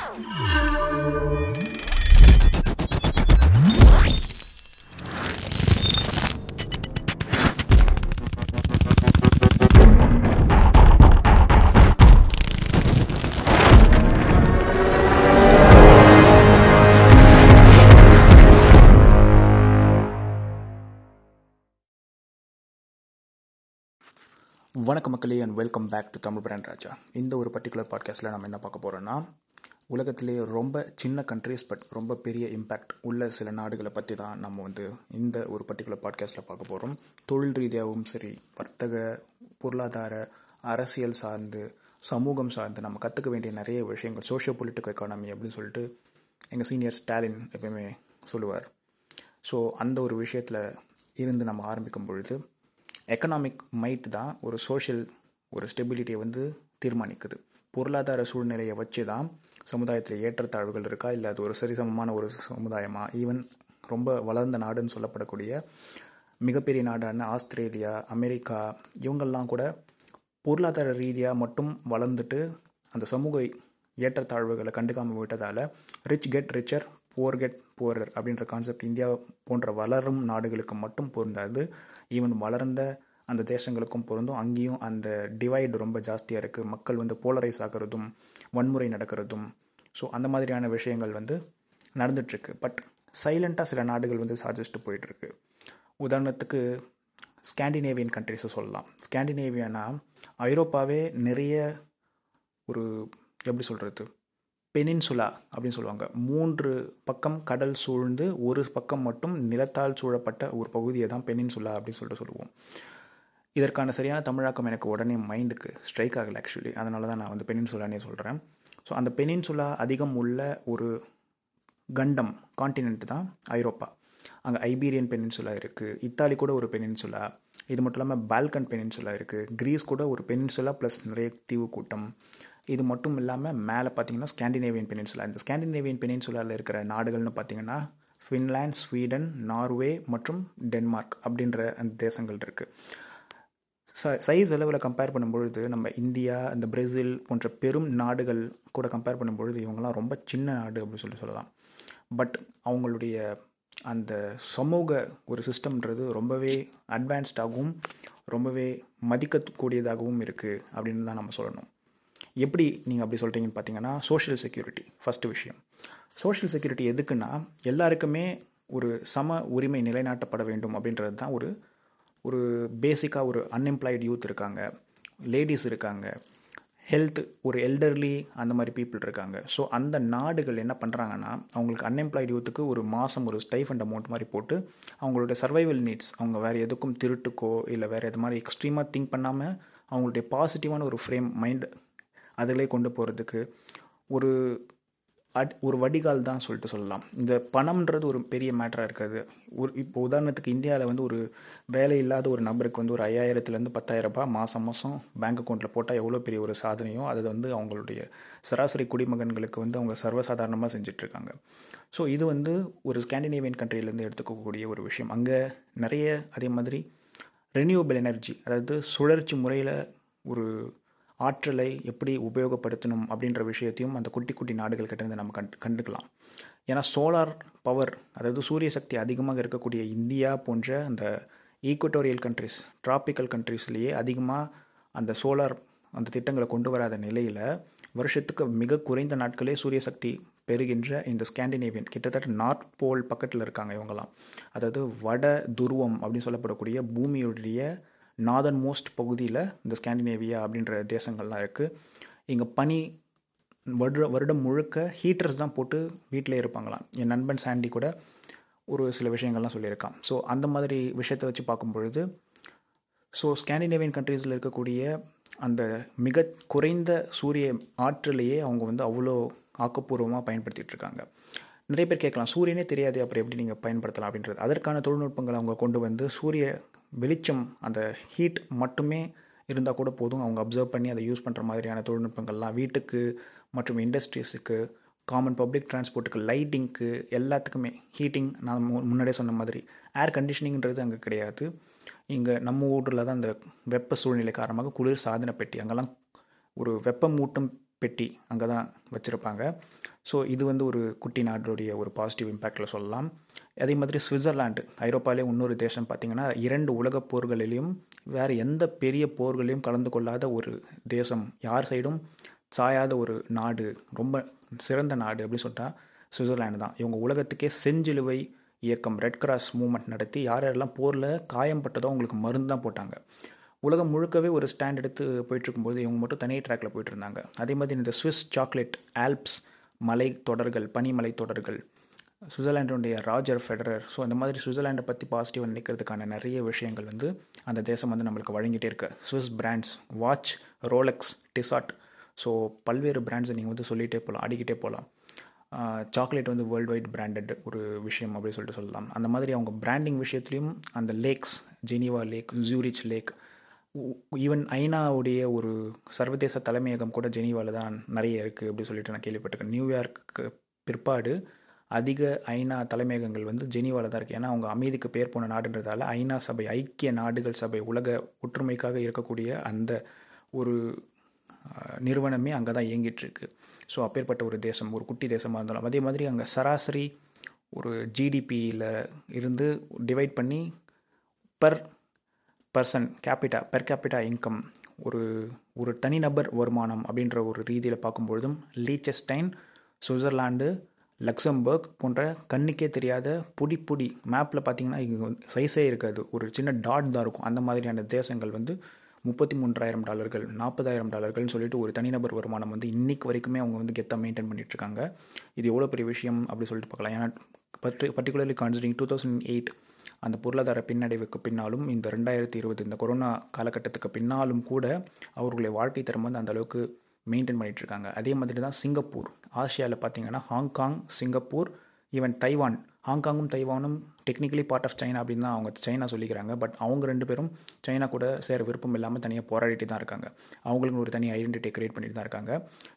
Thank you. வணக்க மக்களே and welcome back to Tamil brand Raja. இந்த ஒரு பர்டிகுலர் பாட்காஸ்ட்டில் நம்ம என்ன பார்க்க போகிறோன்னா உலகத்திலே ரொம்ப சின்ன கண்ட்ரிஸ் பட் ரொம்ப பெரிய இம்பேக்ட் உள்ள சில நாடுகளை பற்றி தான் நம்ம வந்து இந்த ஒரு பர்டிகுலர் பாட்காஸ்ட்டில் பார்க்க போகிறோம் தொழில் ரீதியாகவும் சரி வர்த்தக பொருளாதார அரசியல் சார்ந்து சமூகம் சார்ந்து நம்ம கற்றுக்க வேண்டிய நிறைய விஷயங்கள் சோஷியோ பொலிட்டிக்கல் எக்கானமி அப்படின்னு சொல்லிட்டு எங்கள் சீனியர் ஸ்டாலின் எப்பயுமே சொல்லுவார். ஸோ அந்த ஒரு விஷயத்தில் இருந்து நம்ம ஆரம்பிக்கும் பொழுது எக்கனாமிக் மைட் தான் ஒரு சோஷியல் ஒரு ஸ்டெபிலிட்டியை வந்து தீர்மானிக்குது. பொருளாதார சூழ்நிலையை வச்சு தான் சமுதாயத்தில் ஏற்றத்தாழ்வுகள் இருக்கா? இல்லை அது ஒரு சரிசமமான ஒரு சமுதாயமா? ஈவன் ரொம்ப வளர்ந்த நாடுன்னு சொல்லப்படக்கூடிய மிகப்பெரிய நாடான ஆஸ்திரேலியா அமெரிக்கா இவங்கெல்லாம் கூட பொருளாதார ரீதியாக மட்டும் வளர்ந்துட்டு அந்த சமூக ஏற்றத்தாழ்வுகளை கண்டுக்காமல் விட்டதால் rich get richer poor get poorer அப்படின்ற கான்செப்ட் இந்தியா போன்ற வளரும் நாடுகளுக்கு மட்டும் பொருந்தாது. ஈவன் வளர்ந்த அந்த தேசங்களுக்கும் பொருந்தும். அங்கேயும் அந்த டிவைடு ரொம்ப ஜாஸ்தியாக இருக்குது மக்கள் வந்து போலரைஸ் ஆகிறதும் வன்முறை நடக்கிறதும். ஸோ அந்த மாதிரியான விஷயங்கள் வந்து நடந்துட்டுருக்கு. பட் சைலண்ட்டாக சில நாடுகள் வந்து சாஜஸ்ட்டு போயிட்டுருக்கு. உதாரணத்துக்கு ஸ்காண்டினேவியன் கண்ட்ரிஸை சொல்லலாம். ஸ்காண்டினேவியானா ஐரோப்பாவே நிறைய ஒரு எப்படி சொல்கிறது பெனின்சுலா அப்படின்னு சொல்லுவாங்க. மூன்று பக்கம் கடல் சூழ்ந்து ஒரு பக்கம் மட்டும் நிலத்தால் சூழப்பட்ட ஒரு பகுதியை தான் பெனின்சுலா அப்படின்னு சொல்லிட்டு சொல்லுவோம். இதற்கான சரியான தமிழாக்கம் எனக்கு உடனே மைண்டுக்கு ஸ்ட்ரைக் ஆகலை ஆக்சுவலி அதனால தான் நான் வந்து பெனின்சுலானே சொல்கிறேன் ஸோ அந்த பெனின்சுலா அதிகம் உள்ள ஒரு கண்டம் காண்டினென்ட் தான் ஐரோப்பா. அங்கே ஐபீரியன் பெனின்சுலா இருக்குது இத்தாலி கூட ஒரு பெனின்சுலா இது மட்டும் இல்லாமல் பால்கன் பெனின்சுலா இருக்குது கிரீஸ் கூட ஒரு பெனின்சுலா ப்ளஸ் நிறைய தீவு கூட்டம். இது மட்டும் இல்லாமல் மேலே பார்த்தீங்கன்னா ஸ்காண்டினேவியன் பெனின்சுலா. இந்த ஸ்காண்டினேவியன் பெனின்சுலாவில் இருக்கிற நாடுகள்னு பார்த்தீங்கன்னா ஃபின்லாண்ட் ஸ்வீடன் நார்வே மற்றும் டென்மார்க் அப்படின்ற அந்த தேசங்கள் இருக்குது ச சைஸ் அளவில் கம்பேர் பண்ணும்பொழுது நம்ம இந்தியா இந்த பிரேசில் போன்ற பெரும் நாடுகள் கூட கம்பேர் பண்ணும்பொழுது இவங்கெல்லாம் ரொம்ப சின்ன நாடு அப்படின்னு சொல்லி சொல்லலாம். பட் அவங்களுடைய அந்த சமூக ஒரு சிஸ்டம்ன்றது ரொம்பவே அட்வான்ஸ்டாகவும் ரொம்பவே மதிக்கக்கூடியதாகவும் இருக்குது அப்படின்னு தான் நம்ம சொல்லணும். எப்படி நீங்கள் அப்படி சொல்கிறீங்கன்னு பார்த்தீங்கன்னா சோஷியல் செக்யூரிட்டி ஃபஸ்ட்டு விஷயம். சோஷியல் செக்யூரிட்டி எதுக்குன்னா எல்லாருக்குமே ஒரு சம உரிமை நிலைநாட்டப்பட வேண்டும் அப்படின்றது தான் ஒரு ஒரு பேசிக்காக ஒரு அன்எம்ப்ளாய்டு யூத் இருக்காங்க லேடிஸ் இருக்காங்க ஹெல்த் ஒரு எல்டர்லி அந்த மாதிரி பீப்புள் இருக்காங்க. ஸோ அந்த நாடுகள் என்ன பண்ணுறாங்கன்னா அவங்களுக்கு அன்எம்ப்ளாய்டு யூத்துக்கு ஒரு மாதம் ஒரு ஸ்டைஃபண்ட் அமௌண்ட் மாதிரி போட்டு அவங்களோட சர்வைவல் நீட்ஸ் அவங்க வேறு எதுக்கும் திருட்டுக்கோ இல்லை வேறு எது மாதிரி எக்ஸ்ட்ரீமாக திங்க் பண்ணாமல் அவங்களுடைய பாசிட்டிவான ஒரு ஃப்ரேம் மைண்ட் அதிலே கொண்டு போகிறதுக்கு ஒரு அட் ஒரு வடிகால் தான் சொல்லிட்டு சொல்லலாம். இந்த பணம்ன்றது ஒரு பெரிய மேட்டராக இருக்காது. ஒரு இப்போ உதாரணத்துக்கு இந்தியாவில் வந்து ஒரு வேலை இல்லாத ஒரு நபருக்கு வந்து ஒரு ஐயாயிரத்துலேருந்து பத்தாயிரம் ரூபாய் மாதம் மாதம் பேங்க் அக்கௌண்ட்டில் போட்டால் எவ்வளோ பெரிய ஒரு சாதனையோ அதை வந்து அவங்களுடைய சராசரி குடிமகன்களுக்கு வந்து அவங்க சர்வசாதாரணமாக செஞ்சிட்ருக்காங்க. ஸோ இது வந்து ஒரு ஸ்காண்டினேவியன் கண்ட்ரிலேருந்து எடுத்துக்கக்கூடிய ஒரு விஷயம். அங்கே நிறைய அதே மாதிரி ரெனியூவபிள் எனர்ஜி அதாவது சுழற்சி முறையில் ஒரு ஆற்றலை எப்படி உபயோகப்படுத்தணும் அப்படின்ற விஷயத்தையும் அந்த குட்டி குட்டி நாடுகள் கிட்டேருந்து நம்ம கண்டு கண்டுக்கலாம். ஏன்னா சோலார் பவர் அதாவது சூரிய சக்தி அதிகமாக இருக்கக்கூடிய இந்தியா போன்ற அந்த ஈக்குவட்டோரியல் கண்ட்ரிஸ் டிராபிக்கல் கண்ட்ரிஸ்லேயே அதிகமாக அந்த சோலார் அந்த திட்டங்களை கொண்டு வராத நிலையில் வருஷத்துக்கு மிக குறைந்த நாட்களே சூரிய சக்தி பெறுகின்ற இந்த ஸ்காண்டினேவியன் கிட்டத்தட்ட நார்த் போல் பக்கத்தில் இருக்காங்க இவங்கெல்லாம். அதாவது வட துருவம் அப்படின்னு சொல்லப்படக்கூடிய பூமியுடைய நார்தன் மோஸ்ட் பகுதியில் இந்த ஸ்காண்டினேவியா அப்படின்ற தேசங்கள்லாம் இருக்குது இங்கே பனி வருட வருடம் முழுக்க ஹீட்டர்ஸ் தான் போட்டு வீட்டிலே இருப்பாங்களாம். என் நண்பன் சாண்டி கூட ஒரு சில விஷயங்கள்லாம் சொல்லியிருக்கான். ஸோ அந்த மாதிரி விஷயத்தை வச்சு பார்க்கும் பொழுது ஸோ ஸ்காண்டினேவியன் கண்ட்ரீஸில் இருக்கக்கூடிய அந்த மிக குறைந்த சூரிய ஆற்றலையே அவங்க வந்து அவ்வளோ ஆக்கப்பூர்வமாக பயன்படுத்திகிட்டு இருக்காங்க. நிறைய பேர் கேட்கலாம் சூரியனே தெரியாது அப்புறம் எப்படி நீங்கள் பயன்படுத்தலாம்? அப்படின்றது. அதற்கான தொழில்நுட்பங்களை அவங்க கொண்டு வந்து சூரிய வெளிச்சம் அந்த ஹீட் மட்டுமே இருந்தால் கூட போதும். அவங்க அப்சர்வ் பண்ணி அதை யூஸ் பண்ணுற மாதிரியான தொழில்நுட்பங்கள்லாம் வீட்டுக்கு மற்றும் இண்டஸ்ட்ரீஸுக்கு காமன் பப்ளிக் டிரான்ஸ்போர்ட்டுக்கு லைட்டிங்க்கு எல்லாத்துக்குமே ஹீட்டிங் நான் மு- முன்னாடியே சொன்ன மாதிரி ஏர் கண்டிஷனிங்கிறது அங்கே கிடையாது. இங்கே நம்ம ஊரில் தான் அந்த வெப்ப சூழ்நிலை காரணமாக குளிர் சாதன பெட்டி அங்கெல்லாம் ஒரு வெப்பமூட்டும் பெட்டி அங்கே தான் வச்சுருப்பாங்க. ஸோ இது வந்து ஒரு குட்டி நாட்டுடைய ஒரு பாசிட்டிவ் இம்பேக்டில் சொல்லலாம். அதே மாதிரி சுவிட்சர்லாண்டு ஐரோப்பாலே இன்னொரு தேசம் பார்த்திங்கன்னா இரண்டு உலகப் போர்களிலையும் வேறு எந்த பெரிய போர்களையும் கலந்து கொள்ளாத ஒரு தேசம் யார் சைடும் சாயாத ஒரு நாடு ரொம்ப சிறந்த நாடு அப்படின்னு சொல்லிட்டா சுவிட்சர்லாண்டு தான். இவங்க உலகத்துக்கே செஞ்சிலுவை இயக்கம் ரெட் கிராஸ் மூமெண்ட் நடத்தி யார் யாரெல்லாம் போரில் காயம்பட்டதோ அவங்களுக்கு மருந்து தான் போட்டாங்க. உலகம் முழுக்கவே ஒரு ஸ்டாண்ட் எடுத்து போயிட்டுருக்கும்போது இவங்க மட்டும் தனி ட்ராக்கில் போயிட்டு இருந்தாங்க. அதே மாதிரி இந்த ஸ்விஸ் சாக்லேட் ஆல்ப்ஸ் மலை தொடர்கள் பனிமலை தொடர்கள் சுவிட்சர்லாண்டுடைய ராஜர் ஃபெடரர். ஸோ இந்த மாதிரி சுவிட்சர்லாண்டை பற்றி பாசிட்டிவாக நினைக்கிறதுக்கான நிறைய விஷயங்கள் வந்து அந்த தேசம் வந்து நம்மளுக்கு வழங்கிட்டே இருக்கு. Swiss brands watch Rolex Tissot so பல்வேறு பிராண்ட்ஸை நீங்கள் வந்து சொல்லிகிட்டே போகலாம் ஆடிக்கிட்டே போகலாம் சாக்லேட் வந்து வேர்ல்டு வைட் பிராண்டட் ஒரு விஷயம் அப்படின்னு சொல்லிட்டு சொல்லலாம். அந்த மாதிரி அவங்க பிராண்டிங் விஷயத்துலையும் அந்த lakes Geneva lake Zurich lake even ஐநாவுடைய ஒரு சர்வதேச தலைமையகம் கூட ஜெனீவாவில் தான் நிறைய இருக்குது அப்படின்னு சொல்லிட்டு நான் கேள்விப்பட்டிருக்கேன். நியூயார்க்கு பிற்பாடு அதிக ஐநா தலைமையகங்கள் வந்து ஜெனீவாவில் தான் இருக்குது ஏன்னா அவங்க அமைதிக்கு பேர் போன நாடுன்றதால ஐநா சபை ஐக்கிய நாடுகள் சபை உலக ஒற்றுமைக்காக இருக்கக்கூடிய அந்த ஒரு நிறுவனமே அங்கே தான் இயங்கிட்டுருக்கு ஸோ அப்பேற்பட்ட ஒரு தேசம் ஒரு குட்டி தேசமாக இருந்தாலும் அதே மாதிரி அங்கே சராசரி ஒரு ஜிடிபியில் இருந்து டிவைட் பண்ணி per person capita per capita income ஒரு ஒரு தனிநபர் வருமானம் அப்படின்ற ஒரு ரீதியில் பார்க்கும்பொழுதும் லீச்சஸ்டைன் சுவிட்சர்லாண்டு லக்சம்பர்க் போன்ற கண்ணுக்கே தெரியாத புடி புடி மேப்பில் பார்த்தீங்கன்னா இங்கே சைஸே இருக்காது. ஒரு சின்ன டாட் தான் இருக்கும். அந்த மாதிரியான தேசங்கள் வந்து முப்பத்தி மூன்றாயிரம் டாலர்கள் நாற்பதாயிரம் டாலர்கள்னு சொல்லிட்டு ஒரு தனிநபர் வருமானம் வந்து இன்றைக்கு வரைக்குமே அவங்க வந்து கெத்தாக மெயின்டைன் பண்ணிகிட்ருக்காங்க இது எவ்வளோ பெரிய விஷயம் அப்படி சொல்லிட்டு பார்க்கலாம். ஏன்னா parti particularly considering two thousand eight அந்த பொருளாதார பின்னடைவுக்கு பின்னாலும் இந்த ரெண்டாயிரத்தி இருபது இந்த கொரோனா காலகட்டத்துக்கு பின்னாலும் கூட அவர்களுடைய வாழ்க்கை தரம் வந்து அந்த அளவுக்கு மெயின்டைன் பண்ணிகிட்ருக்காங்க அதே மாதிரி தான் சிங்கப்பூர். ஆசியாவில் பார்த்தீங்கன்னா Hong Kong Singapore even Taiwan ஹாங்காங்கும் தைவானும் டெக்னிக்கலி பார்ட் ஆஃப் சைனா அப்படின்னு தான் அவங்க சைனா சொல்லிக்கிறாங்க. பட் அவங்க ரெண்டு பேரும் சைனா கூட சேர விருப்பம் இல்லாமல் தனியாக போராடிட்டு தான் இருக்காங்க. அவங்களுக்கு ஒரு தனி ஐடென்டிட்டி கிரியேட் பண்ணிட்டு தான் இருக்காங்க.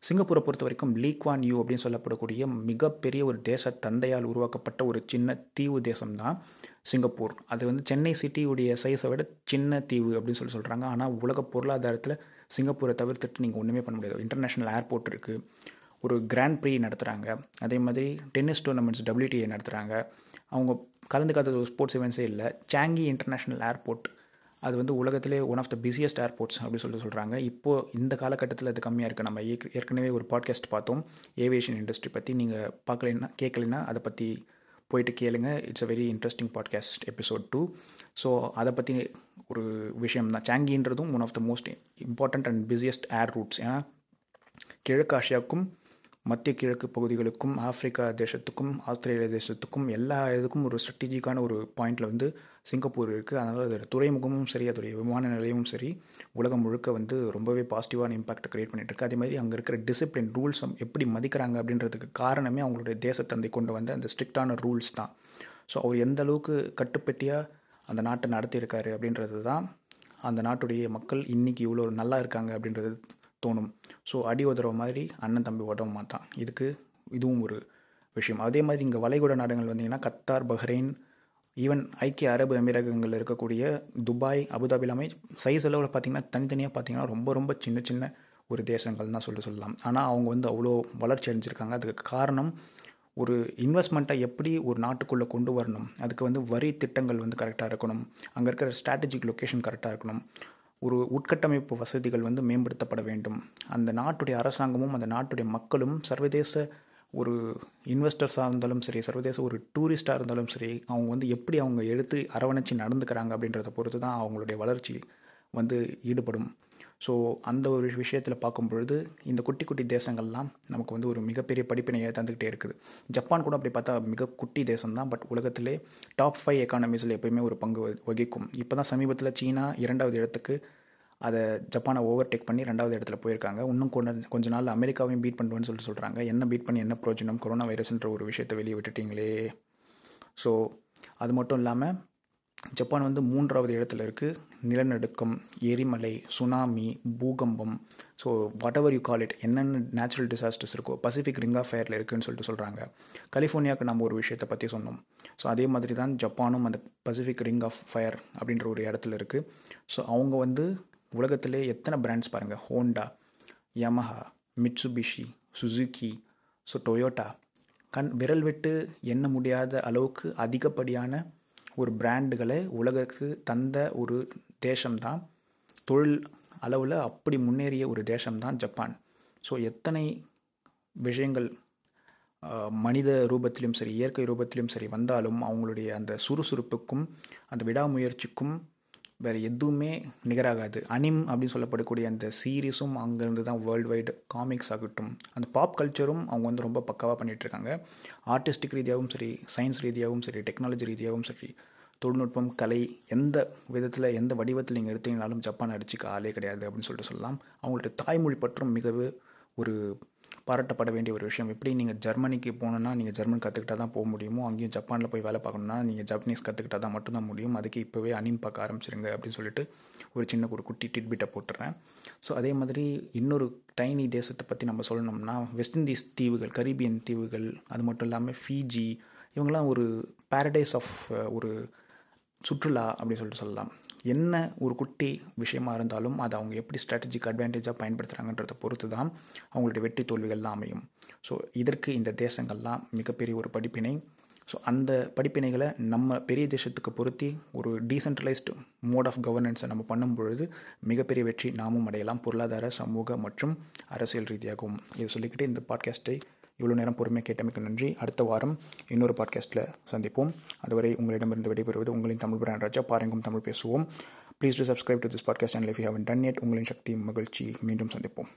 சிங்கப்பூரை பொறுத்த வரைக்கும் லீக்வான் யூ அப்படின்னு சொல்லப்படக்கூடிய மிகப்பெரிய ஒரு தேச தந்தையால் உருவாக்கப்பட்ட ஒரு சின்ன தீவு தேசம் தான் சிங்கப்பூர். அது வந்து சென்னை சிட்டியுடைய சைஸை விட சின்ன தீவு அப்படின்னு சொல்லி சொல்கிறாங்க ஆனால் உலக பொருளாதாரத்தில் சிங்கப்பூரை தவிர்த்துட்டு நீங்கள் ஒன்றுமே பண்ண முடியாது. இன்டர்நேஷ்னல் ஏர்போர்ட் இருக்குது ஒரு கிராண்ட் ப்ரீ நடத்துகிறாங்க அதே மாதிரி டென்னிஸ் டூர்னமெண்ட்ஸ் டபிள்யூடிஏ நடத்துகிறாங்க அவங்க கலந்துக்காத ஒரு ஸ்போர்ட்ஸ் இவெண்ட்ஸே இல்லை. சாங்கி இன்டர்நேஷ்னல் ஏர்போர்ட் அது வந்து உலகத்திலே one of the busiest airports அப்படின்னு சொல்லிட்டு சொல்கிறாங்க இப்போது இந்த காலகட்டத்தில் அது கம்மியாக இருக்குது நம்ம ஏற்கனவே ஒரு பாட்காஸ்ட் பார்த்தோம். ஏவியேஷன் இண்டஸ்ட்ரி பற்றி நீங்கள் பார்க்கலைன்னா கேட்கலைன்னா அதை பற்றி போயிட்டு கேளுங்க. It's a very interesting podcast episode too so அதை பற்றி ஒரு விஷயம் தான் சாங்கின்றதும் one of the most important and busiest air routes ஏன்னா கிழக்கு ஆசியாவுக்கும் மத்திய கிழக்கு பகுதிகளுக்கும் ஆப்பிரிக்கா தேசத்துக்கும் ஆஸ்திரேலியா தேசத்துக்கும் எல்லா இதுக்கும் ஒரு ஸ்ட்ராட்டஜிக்கான ஒரு பாயிண்டில் வந்து சிங்கப்பூர் இருக்குது அதனால் அதோட துறைமுகமும் சரி அதோடைய விமான நிலையமும் சரி உலகம் முழுக்க வந்து ரொம்பவே பாசிட்டிவான இம்பாக்ட் க்ரியேட் பண்ணிட்டு அதே மாதிரி அங்கே இருக்கிற டிசிப்ளின் ரூல்ஸ் எப்படி மதிக்கிறாங்க அப்படின்றதுக்கு காரணமே அவங்களுடைய தேசத்தந்தை கொண்டு வந்த அந்த ஸ்ட்ரிக்டான ரூல்ஸ் தான். ஸோ அவர் எந்த அளவுக்கு கட்டுப்பட்டியாக அந்த நாட்டை நடத்தியிருக்காரு அப்படின்றது தான் அந்த நாட்டுடைய மக்கள் இன்றைக்கி இவ்வளோ நல்லா இருக்காங்க அப்படின்றது தோணும். ஸோ அடி உதற மாதிரி அண்ணன் தம்பி உதவ மாட்டான். இதுக்கு இதுவும் ஒரு விஷயம். அதே மாதிரி இங்கே வளைகுடா நாடுகள் வந்தீங்கன்னா கத்தார் பஹ்ரைன் ஈவன் ஐக்கிய அரபு அமீரகங்களில் இருக்கக்கூடிய துபாய் அபுதாபி எல்லாமே சைஸ் அளவில் பார்த்திங்கன்னா தனித்தனியாக பார்த்திங்கன்னா ரொம்ப ரொம்ப சின்ன சின்ன ஒரு தேசங்கள் தான் சொல்லி சொல்லலாம். ஆனால் அவங்க வந்து அவ்வளோ வளர்ச்சி அடைஞ்சிருக்காங்க. அதுக்கு காரணம் ஒரு இன்வெஸ்ட்மெண்ட்டை எப்படி ஒரு நாட்டுக்குள்ளே கொண்டு வரணும்? அதுக்கு வந்து வரி திட்டங்கள் வந்து கரெக்டாக இருக்கணும். அங்கே இருக்கிற ஸ்ட்ராட்டஜிக் லொக்கேஷன் கரெக்டாக இருக்கணும். ஒரு உட்கட்டமைப்பு வசதிகள் வந்து மேம்படுத்தப்பட வேண்டும். அந்த நாட்டுடைய அரசாங்கமும் அந்த நாட்டுடைய மக்களும் சர்வதேச ஒரு இன்வெஸ்டர்ஸாக இருந்தாலும் சரி சர்வதேச ஒரு டூரிஸ்ட்டாக இருந்தாலும் சரி அவங்க வந்து எப்படி அவங்க எடுத்து அரவணைச்சு நடந்துக்கிறாங்க அப்படின்றத பொறுத்து தான் அவங்களுடைய வளர்ச்சி வந்து ஈடுபடும். ஸோ அந்த ஒரு விஷயத்தில் பார்க்கும் பொழுது இந்த குட்டி குட்டி தேசங்கள்லாம் நமக்கு வந்து ஒரு மிகப்பெரிய படிப்பினையை தந்துக்கிட்டே இருக்குது. ஜப்பான் கூட அப்படி பார்த்தா மிக குட்டி தேசம் தான் பட் உலகத்திலே டாப் ஃபைவ் எக்கானமிஸில் எப்பயுமே ஒரு பங்கு வகிக்கும். இப்போ தான் சமீபத்தில் சீனா இரண்டாவது இடத்துக்கு அதை ஜப்பானை ஓவர் டேக் பண்ணி ரெண்டாவது இடத்துல போயிருக்காங்க. இன்னும் கொஞ்ச கொஞ்ச நாள் அமெரிக்காவையும் பீட் பண்ணுவேன்னு சொல்லிட்டு சொல்கிறாங்க என்ன பீட் பண்ணி என்ன பிரோஜனம் கொரோனா வைரஸ்ன்ற ஒரு விஷயத்தை வெளியே விட்டுட்டீங்களே. ஸோ அது மட்டும் இல்லாமல் ஜப்பான் வந்து மூன்றாவது இடத்துல இருக்குது நிலநடுக்கம் எரிமலை சுனாமி பூகம்பம். So whatever you call it என்னென்ன நேச்சுரல் டிசாஸ்டர்ஸ் இருக்கோ பசிஃபிக் ரிங் ஆஃப் ஃபயரில் இருக்குதுன்னு சொல்லிட்டு சொல்கிறாங்க கலிஃபோர்னியாவுக்கு நம்ம ஒரு விஷயத்தை பற்றி சொன்னோம். ஸோ அதே மாதிரி தான் ஜப்பானும் அந்த பசிஃபிக் ரிங் ஆஃப் ஃபயர் அப்படின்ற ஒரு இடத்துல இருக்குது ஸோ அவங்க வந்து உலகத்திலே எத்தனை பிராண்ட்ஸ் பாருங்கள் Honda Yamaha Mitsubishi Suzuki so Toyota கண் விரல் விட்டு எண்ண முடியாத அளவுக்கு அதிகப்படியான ஒரு பிராண்டுகளை உலகுக்கு தந்த ஒரு தேசம்தான். தொழில் அளவில் அப்படி முன்னேறிய ஒரு தேசம்தான் ஜப்பான். ஸோ எத்தனை விஷயங்கள் மனித ரூபத்திலும் சரி இயற்கை ரூபத்திலும் சரி வந்தாலும் அவங்களுடைய அந்த சுறுசுறுப்புக்கும் அந்த விடாமுயற்சிக்கும் வேறு எதுவுமே நிகராகாது. அனிம் அப்படின்னு சொல்லப்படக்கூடிய அந்த சீரீஸும் அங்கேருந்து தான் வேர்ல்டு வைடு காமிக்ஸ் ஆகட்டும் அந்த பாப் கல்ச்சரும் அவங்க வந்து ரொம்ப பக்காவாக பண்ணிகிட்ருக்காங்க ஆர்டிஸ்டிக் ரீதியாகவும் சரி சயின்ஸ் ரீதியாகவும் சரி டெக்னாலஜி ரீதியாகவும் சரி தொழில்நுட்பம் கலை எந்த விதத்தில் எந்த வடிவத்தில் நீங்கள் எடுத்தீங்கனாலும் ஜப்பான் அடிச்சுக்க ஆளே கிடையாது அப்படின்னு சொல்லிட்டு சொல்லலாம். அவங்கள்ட்ட தாய்மொழி பற்றும் மிகவு ஒரு பாராட்டப்பட வேண்டிய ஒரு விஷயம். எப்படி நீங்கள் ஜெர்மனிக்கு போகணுன்னா நீங்கள் ஜெர்மன் கற்றுக்கிட்டா தான் போக முடியுமோ அங்கேயும் ஜப்பானில் போய் வேலை பார்க்கணுன்னா நீங்கள் ஜப்பனீஸ் கற்றுக்கிட்டா தான் மட்டும்தான் முடியும். அதுக்கு இப்போவே அனின் பார்க்க ஆரம்பிச்சிருங்க அப்படின்னு சொல்லிட்டு ஒரு சின்ன ஒரு குட்டி டிட்பிட்டை போட்டுறேன். ஸோ அதே மாதிரி இன்னொரு டைனி தேசத்தை பற்றி நம்ம சொல்லணும்னா வெஸ்ட் இண்டீஸ் தீவுகள் கரீபியன் தீவுகள் அது மட்டும் இல்லாமல் ஃபிஜி இவங்கெல்லாம் ஒரு பேரடைஸ் ஆஃப் ஒரு சுற்றுலா அப்படின்னு சொல்லிட்டு சொல்லலாம். என்ன ஒரு குட்டி விஷயமா இருந்தாலும் அதை அவங்க எப்படி ஸ்ட்ராட்டஜிக் அட்வான்டேஜாக பயன்படுத்துகிறாங்கன்றதை பொறுத்து தான் அவங்களுடைய வெற்றி தோல்விகள்லாம் அமையும். ஸோ இதற்கு இந்த தேசங்கள்லாம் மிகப்பெரிய ஒரு படிப்பினை. ஸோ அந்த படிப்பினைகளை நம்ம பெரிய தேசத்துக்கு பொருத்தி ஒரு டீசென்ட்ரலைஸ்டு மோட் ஆஃப் கவர்னன்ஸை நம்ம பண்ணும் பொழுது மிகப்பெரிய வெற்றி நாமும் அடையலாம். பொருளாதார சமூக மற்றும் அரசியல் ரீதியாகவும். இதை சொல்லிக்கிட்டு இந்த பாட்காஸ்ட்டை இவ்வளோ நேரம் பொறுமையாக கேட்டமைக்கு நன்றி. அடுத்த வாரம் இன்னொரு பாட்காஸ்ட்டில் சந்திப்போம். அதுவரை உங்களிடமிருந்து விடைபெறுவது உங்களின் தமிழ் பிரான் ராஜா. பாருங்கும் தமிழ் பேசுவோம். Please do subscribe to this podcast and life haven done it உங்களின் சக்தி மகிழ்ச்சி மீண்டும் சந்திப்போம்.